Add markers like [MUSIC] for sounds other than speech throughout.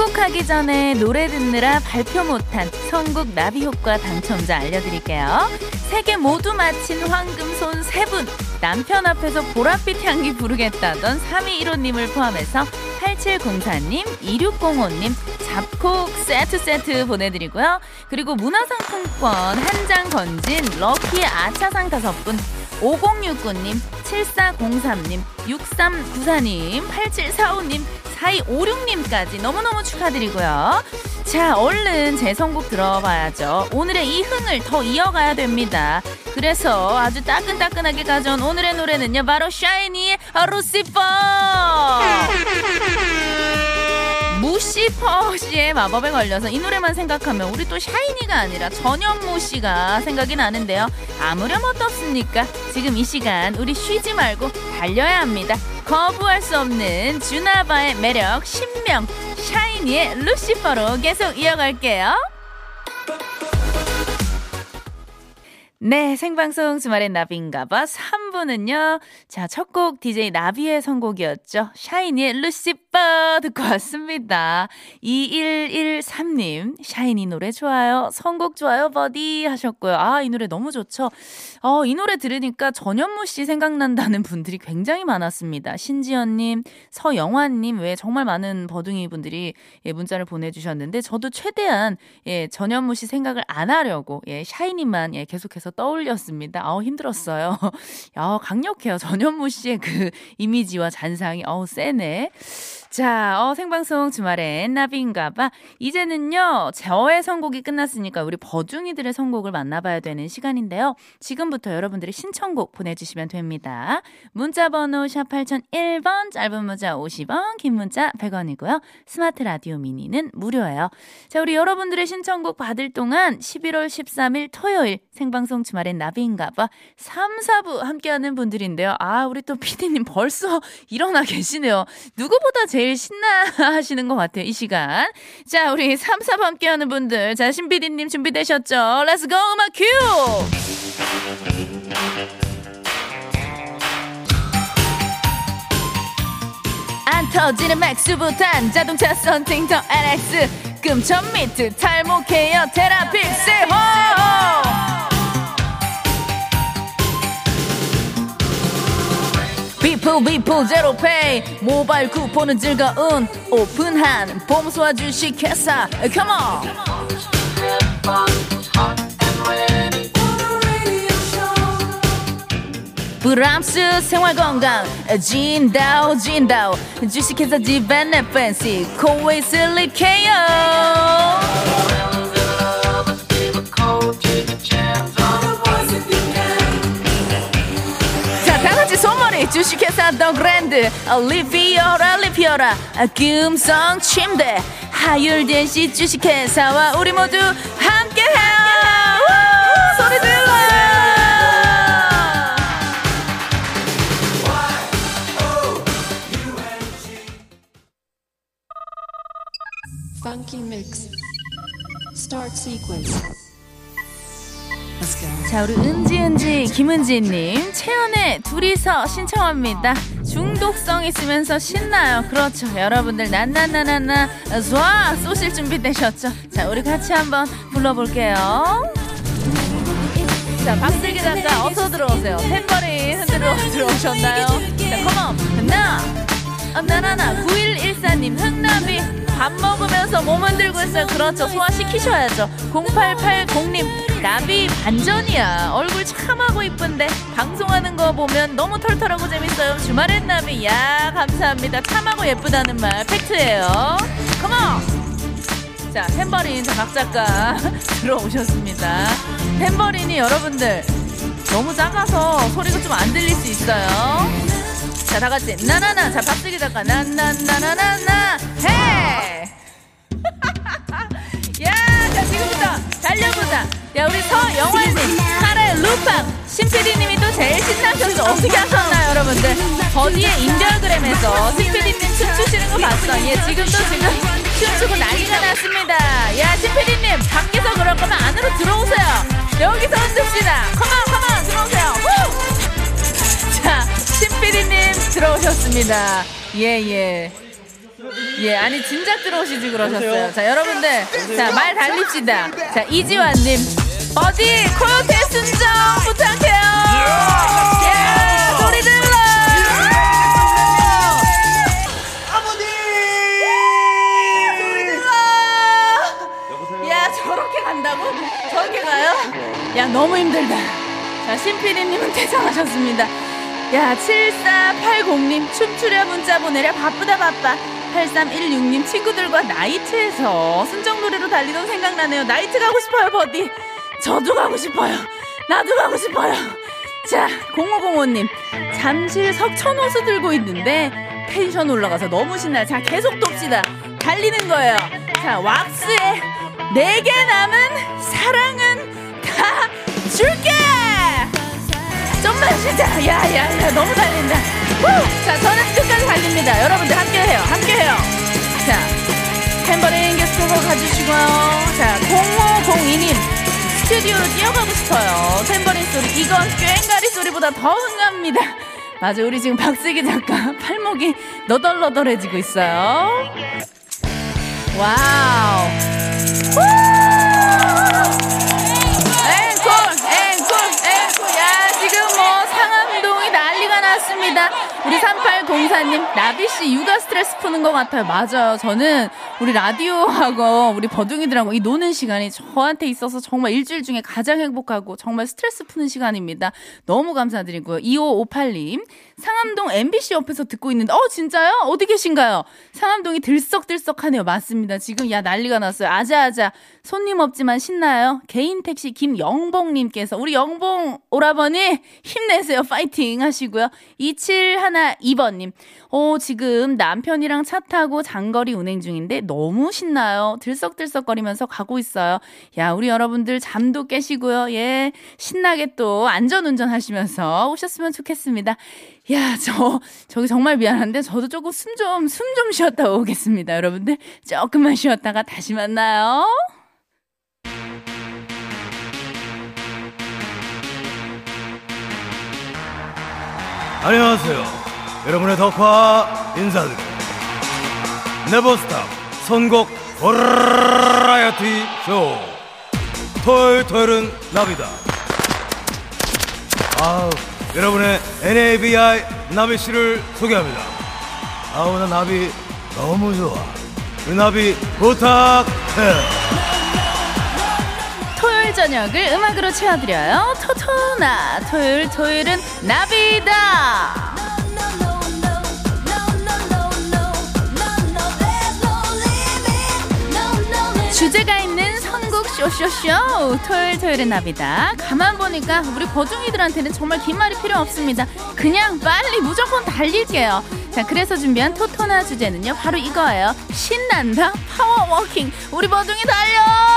선곡하기 전에 노래 듣느라 발표 못한 선곡 나비 효과 당첨자 알려드릴게요. 세 개 모두 마친 황금손 세 분. 남편 앞에서 보랏빛 향기 부르겠다던 3215님을 포함해서 8704님, 2605님, 잡곡 세트 세트 보내드리고요. 그리고 문화상품권 한 장 건진 럭키 아차상 다섯 분 5069님, 7403님, 6394님, 8745님, 4256님까지 너무너무 축하드리고요. 자, 얼른 제 선곡 들어봐야죠. 오늘의 이 흥을 더 이어가야 됩니다. 그래서 아주 따끈따끈하게 가져온 오늘의 노래는요, 바로 샤이니의 루시퍼! 무시퍼 씨의 마법에 걸려서 이 노래만 생각하면 우리 또 샤이니가 아니라 전현무 씨가 생각이 나는데요. 아무렴 어떻습니까? 지금 이 시간 우리 쉬지 말고 달려야 합니다. 거부할 수 없는 주나바의 매력 신명 샤이니의 루시퍼로 계속 이어갈게요. 네, 생방송 주말엔 나비인가봐 3부는요. 자, 첫 곡 DJ 나비의 선곡이었죠. 샤이니의 루시퍼 듣고 왔습니다. 2113님, 샤이니 노래 좋아요. 선곡 좋아요, 버디 하셨고요. 아, 이 노래 너무 좋죠. 어, 이 노래 들으니까 전현무 씨 생각난다는 분들이 굉장히 많았습니다. 신지연님, 서영환님, 왜 정말 많은 버둥이 분들이 예, 문자를 보내주셨는데, 저도 최대한 예, 전현무 씨 생각을 안 하려고 예, 샤이니만 예, 계속해서 떠올렸습니다. 아우, 힘들었어요. [LAUGHS] 야, 강력해요. 전현무 씨의 그 이미지와 잔상이, 어우, 세네. 자, 어, 생방송 주말엔 나비인가봐. 이제는요, 저의 선곡이 끝났으니까 우리 버중이들의 선곡을 만나봐야 되는 시간인데요. 지금부터 여러분들의 신청곡 보내주시면 됩니다. 문자번호 샵 8001번, 짧은 문자 50원, 긴 문자 100원이고요. 스마트 라디오 미니는 무료예요. 자, 우리 여러분들의 신청곡 받을 동안 11월 13일 토요일 생방송 주말엔 나비인가봐 3, 4부 함께하는 분들인데요. 아, 우리 또 피디님 벌써 일어나 계시네요. 누구보다 제 제일 신나하시는 것 같아요, 이 시간. 자, 우리 3, 4부 함께 하는 분들. 자, 신PD님 준비되셨죠? Let's go, 음악 큐! 안 터지는 맥스부탄 자동차 썬팅 더 NX 금천 미트 탈모 케어 테라픽스 호 비프 비프 제로페이 모바일 쿠폰은 즐거운 오픈한 봄소화 주식회사. 컴온 브람스 생활건강. 진다오 진다오 주식회사 지벤네 팬시 코웨이 슬립케어 주식회사 더 그랜드 리피어라 리피어라 금성 침대 하율電씨 주식회사와 우리 모두 함께해요 소리 질러 Funky mix. Start sequence. 자, 우리 은지은지 김은지님, 채연의 둘이서 신청합니다. 중독성 있으면서 신나요. 그렇죠. 여러분들, 난나나나나, 쏴! 쏘실 준비 되셨죠? 자, 우리 같이 한번 불러볼게요. 자, 박슬기 작가, 어서 들어오세요. 탬버린 흔들어 들어오셨나요? 자, 컴온! 하나, 나나나, 9114님, 흥나비, 밥 먹으면서 몸 흔들고 있어요. 그렇죠. 소화시키셔야죠. 0880님, 나비 반전이야. 얼굴 참하고 이쁜데 방송하는 거 보면 너무 털털하고 재밌어요. 주말엔 나비, 야 감사합니다. 참하고 예쁘다는 말 팩트예요. 컴온. 자, 햄 탬버린 박 작가 [LAUGHS] 들어오셨습니다. 탬버린이 여러분들 너무 작아서 소리가 좀 안 들릴 수 있어요. 자, 다 같이 나나나. 자, 박수기 작가 나나나나나나 해. [LAUGHS] 야, 자 지금부터 달려보자. 루팡, 신PD님이 또 제일 신나셨어. 어떻게 하셨나요, 여러분들? 버디의 인별그램에서 신PD님 춤추시는 거 봤어. 예, 지금도 지금 춤추고 난리가 났습니다. 야, 신PD님, 밖에서 그럴 거면 안으로 들어오세요. 여기서 흔듭시다. 컴온, 컴온, 들어오세요. 후! 자, 신PD님 들어오셨습니다. 예, 예. 예, 아니 진작 들어오시지 그러셨어요. 자, 여러분들, 자, 말 달립시다. 자, 이지환님, 어디 코요태 순정 부탁해요. 예, 소리 질러. 야, 저렇게 간다고? 저렇게 가요? 야, 너무 힘들다. 자, 신피디님은 퇴장하셨습니다. 야, 7480님, 춤추려 문자 보내랴 바쁘다 바빠. 8316님, 친구들과 나이트에서 순정 노래로 달리던 생각나네요. 나이트 가고 싶어요, 버디. 저도 가고 싶어요. 나도 가고 싶어요. 자, 0505님, 잠실 석천호수 들고 있는데 텐션 올라가서 너무 신나요. 자, 계속 돕시다. 달리는 거예요. 자, 왁스의 내게 남은 사랑은 다 줄게! 좀만 쉬자. 야, 야, 야, 너무 달린다. 후! 자, 저는 끝까지 달립니다. 여러분들 함께해요. 함께해요. 자, 탬버린 게스트로 가주시고요. 자, 0502님. 스튜디오로 뛰어가고 싶어요. 탬버린 소리. 이건 꽹가리 소리보다 더 흥합니다. [LAUGHS] 맞아, 우리 지금 박슬기 작가 팔목이 너덜너덜해지고 있어요. Wow. 앵콜, 앵콜, 앵콜. 야, 지금 뭐 상암동이 난리가 났습니다. 우리 3804님, 나비씨 육아 스트레스 푸는 것 같아요. 맞아요. 저는 우리 라디오하고 우리 버둥이들하고 이 노는 시간이 저한테 있어서 정말 일주일 중에 가장 행복하고 정말 스트레스 푸는 시간입니다. 너무 감사드리고요. 2558님, 상암동 MBC 옆에서 듣고 있는데, 어, 진짜요? 어디 계신가요? 상암동이 들썩들썩하네요. 맞습니다. 지금 야, 난리가 났어요. 아자아자. 손님 없지만 신나요? 개인 택시 김영봉님께서, 우리 영봉 오라버니 힘내세요. 파이팅 하시고요. 2712번님, 어, 지금 남편이랑 차 타고 장거리 운행 중인데 너무 신나요. 들썩들썩거리면서 가고 있어요. 야, 우리 여러분들 잠도 깨시고요. 예. 신나게 또 안전운전 하시면서 오셨으면 좋겠습니다. 야, 저, 저기 정말 미안한데, 저도 조금 숨 좀, 숨 좀 쉬었다 오겠습니다. 여러분들, 조금만 쉬었다가 다시 만나요. 안녕하세요. 여러분의 덕화 인사드립니다. 네버스탑 선곡 버라이어티 쇼. 토요일 토요일은 나비다. 아우, 여러분의 NABI 나비 씨를 소개합니다. 아우, 나 나비 너무 좋아. 우리 나비 부탁해. 토요일 저녁을 음악으로 채워드려요. 토토나. 토요일, 토요일은 나비다. 쇼쇼쇼. 토요일 토요일의 나비다. 가만 보니까 우리 버둥이들한테는 정말 긴 말이 필요 없습니다. 그냥 빨리 무조건 달릴게요. 자 그래서 준비한 토토나 주제는요 바로 이거예요. 신난다. 파워워킹. 우리 버둥이 달려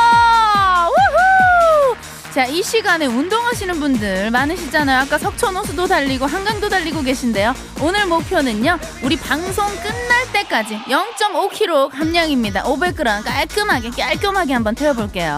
자, 이 시간에 운동하시는 분들 많으시잖아요. 아까 석촌호수도 달리고 한강도 달리고 계신데요. 오늘 목표는요. 우리 방송 끝날 때까지 0.5kg 함량입니다. 500g 깔끔하게 깔끔하게 한번 태워볼게요.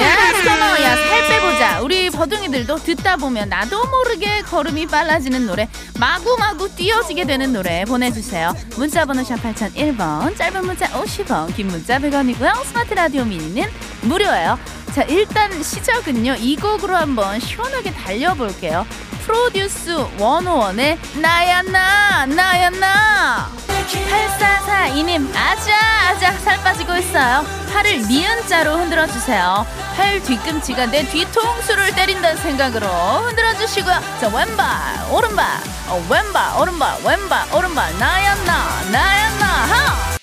야, 스토너, 야, 살 빼보자. 우리 버둥이들도 듣다 보면 나도 모르게 걸음이 빨라지는 노래, 마구마구 뛰어지게 되는 노래 보내주세요. 문자번호 샵 8001번, 짧은 문자 50원, 긴 문자 100원이고요. 스마트 라디오 미니는 무료예요. 자, 일단 시작은요. 이 곡으로 한번 시원하게 달려볼게요. 프로듀스 101의 나야 나 나야 나. 8442님 아자 아자 살 빠지고 있어요. 팔을 니은자로 흔들어 주세요. 팔 뒤꿈치가 내 뒤통수를 때린다는 생각으로 흔들어 주시고요. 자 왼발 오른발. 어, 왼발 오른발 왼발 오른발. 나야 나 나야 나. 하!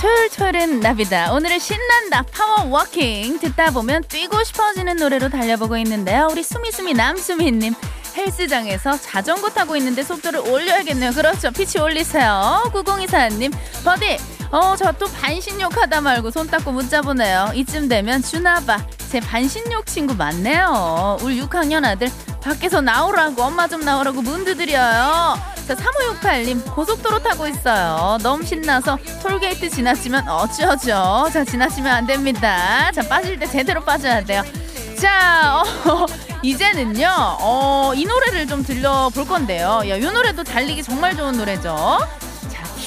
토요일 토요일은 나비다. 오늘은 신난다 파워 워킹 듣다 보면 뛰고 싶어지는 노래로 달려보고 있는데요. 우리 수미수미 남수미님 헬스장에서 자전거 타고 있는데 속도를 올려야겠네요. 그렇죠. 피치 올리세요. 9024님 버디 어 저 또 반신욕 하다 말고 손 닦고 문자 보내요. 이쯤 되면 주나봐. 제 반신욕 친구 많네요. 우리 6학년 아들 밖에서 나오라고 엄마 좀 나오라고 문 두드려요. 자 3568님 고속도로 타고 있어요. 너무 신나서 톨게이트 지나치면 어쩌죠. 자 지나치면 안 됩니다. 자 빠질 때 제대로 빠져야 돼요. 자 어, [LAUGHS] 이제는요 어, 이 노래를 좀 들려볼 건데요. 야, 이 노래도 달리기 정말 좋은 노래죠.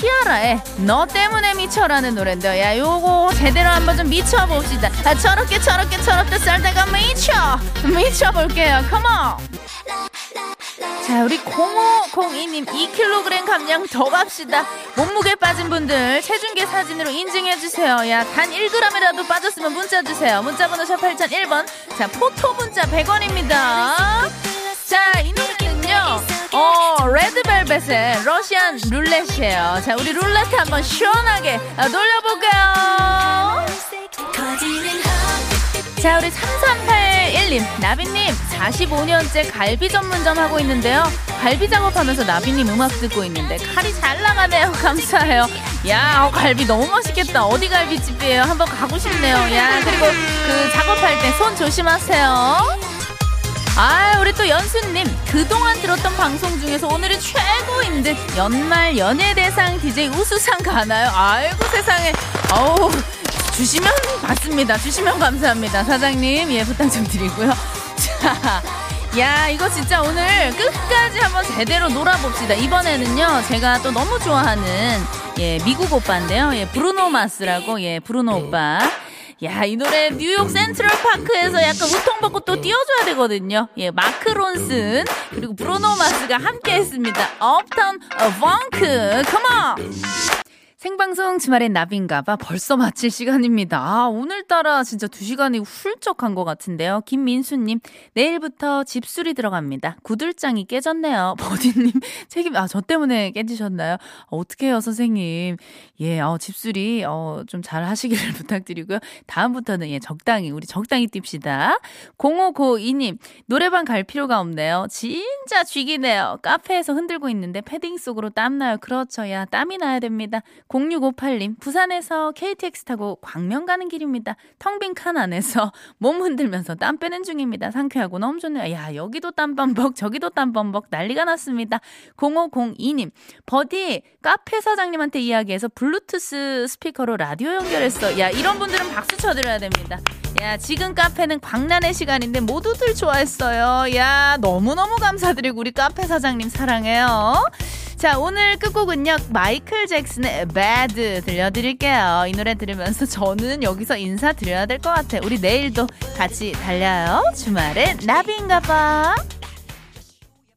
자 키아라의 너 때문에 미쳐라는 노래인데요. 야 요거 제대로 한번 좀 미쳐봅시다. 아, 저렇게 저렇게 저렇게 쌀다가 미쳐 미쳐볼게요. 컴온. 자, 우리 0502님 2kg 감량 더 갑시다. 몸무게 빠진 분들 체중계 사진으로 인증해주세요. 야, 단 1g이라도 빠졌으면 문자 주세요. 문자번호 샵 8001번. 자, 포토 문자 100원입니다. 자, 이 노래는요, 어, 레드벨벳의 러시안 룰렛이에요. 자, 우리 룰렛 한번 시원하게 돌려볼게요. 자, 우리 3381님, 나비님, 45년째 갈비 전문점 하고 있는데요. 갈비 작업하면서 나비님 음악 듣고 있는데 칼이 잘 나가네요. [LAUGHS] 감사해요. 야, 어, 갈비 너무 맛있겠다. 어디 갈비집이에요? 한번 가고 싶네요. 야, 그리고 그 작업할 때 손 조심하세요. 아, 우리 또 연수님. 그동안 들었던 방송 중에서 오늘이 최고인 듯 연말 연예대상 DJ 우수상 가나요? 아이고 세상에. 어우. 주시면 받습니다. 주시면 감사합니다. 사장님, 예, 부탁 좀 드리고요. [LAUGHS] 자, 야, 이거 진짜 오늘 끝까지 한번 제대로 놀아봅시다. 이번에는요, 제가 또 너무 좋아하는, 예, 미국 오빠인데요. 예, 브루노 마스라고, 예, 브루노 오빠. 야, 이 노래 뉴욕 센트럴 파크에서 약간 우통받고 또 띄워줘야 되거든요. 예, 마크 론슨, 그리고 브루노 마스가 함께 했습니다. 업타운 펑크, 컴온! 생방송 주말엔 나비인가봐 벌써 마칠 시간입니다. 아, 오늘따라 진짜 두 시간이 훌쩍 간 것 같은데요. 김민수님, 내일부터 집수리 들어갑니다. 구들장이 깨졌네요. [LAUGHS] 버디님, 책임, 아, 저 때문에 깨지셨나요? 어, 어떡해요, 선생님. 예, 어, 집수리, 어, 좀 잘 하시기를 [LAUGHS] 부탁드리고요. 다음부터는 예, 적당히, 우리 적당히 뜁시다. 0592님, 노래방 갈 필요가 없네요. 진짜 쥐기네요. 카페에서 흔들고 있는데 패딩 속으로 땀나요. 그렇죠. 야, 땀이 나야 됩니다. 0658님, 부산에서 KTX 타고 광명 가는 길입니다. 텅 빈 칸 안에서 [LAUGHS] 몸 흔들면서 땀 빼는 중입니다. 상쾌하고 너무 좋네요. 야, 여기도 땀범벅, 저기도 땀범벅 난리가 났습니다. 0502님, 버디, 카페 사장님한테 이야기해서 블루투스 스피커로 라디오 연결했어. 야, 이런 분들은 박수 쳐드려야 됩니다. 야, 지금 카페는 광란의 시간인데 모두들 좋아했어요. 야, 너무너무 감사드리고 우리 카페 사장님 사랑해요. 자, 오늘 끝곡은요, 마이클 잭슨의 Bad 들려드릴게요. 이 노래 들으면서 저는 여기서 인사드려야 될 것 같아요. 우리 내일도 같이 달려요. 주말엔 나비인가 봐.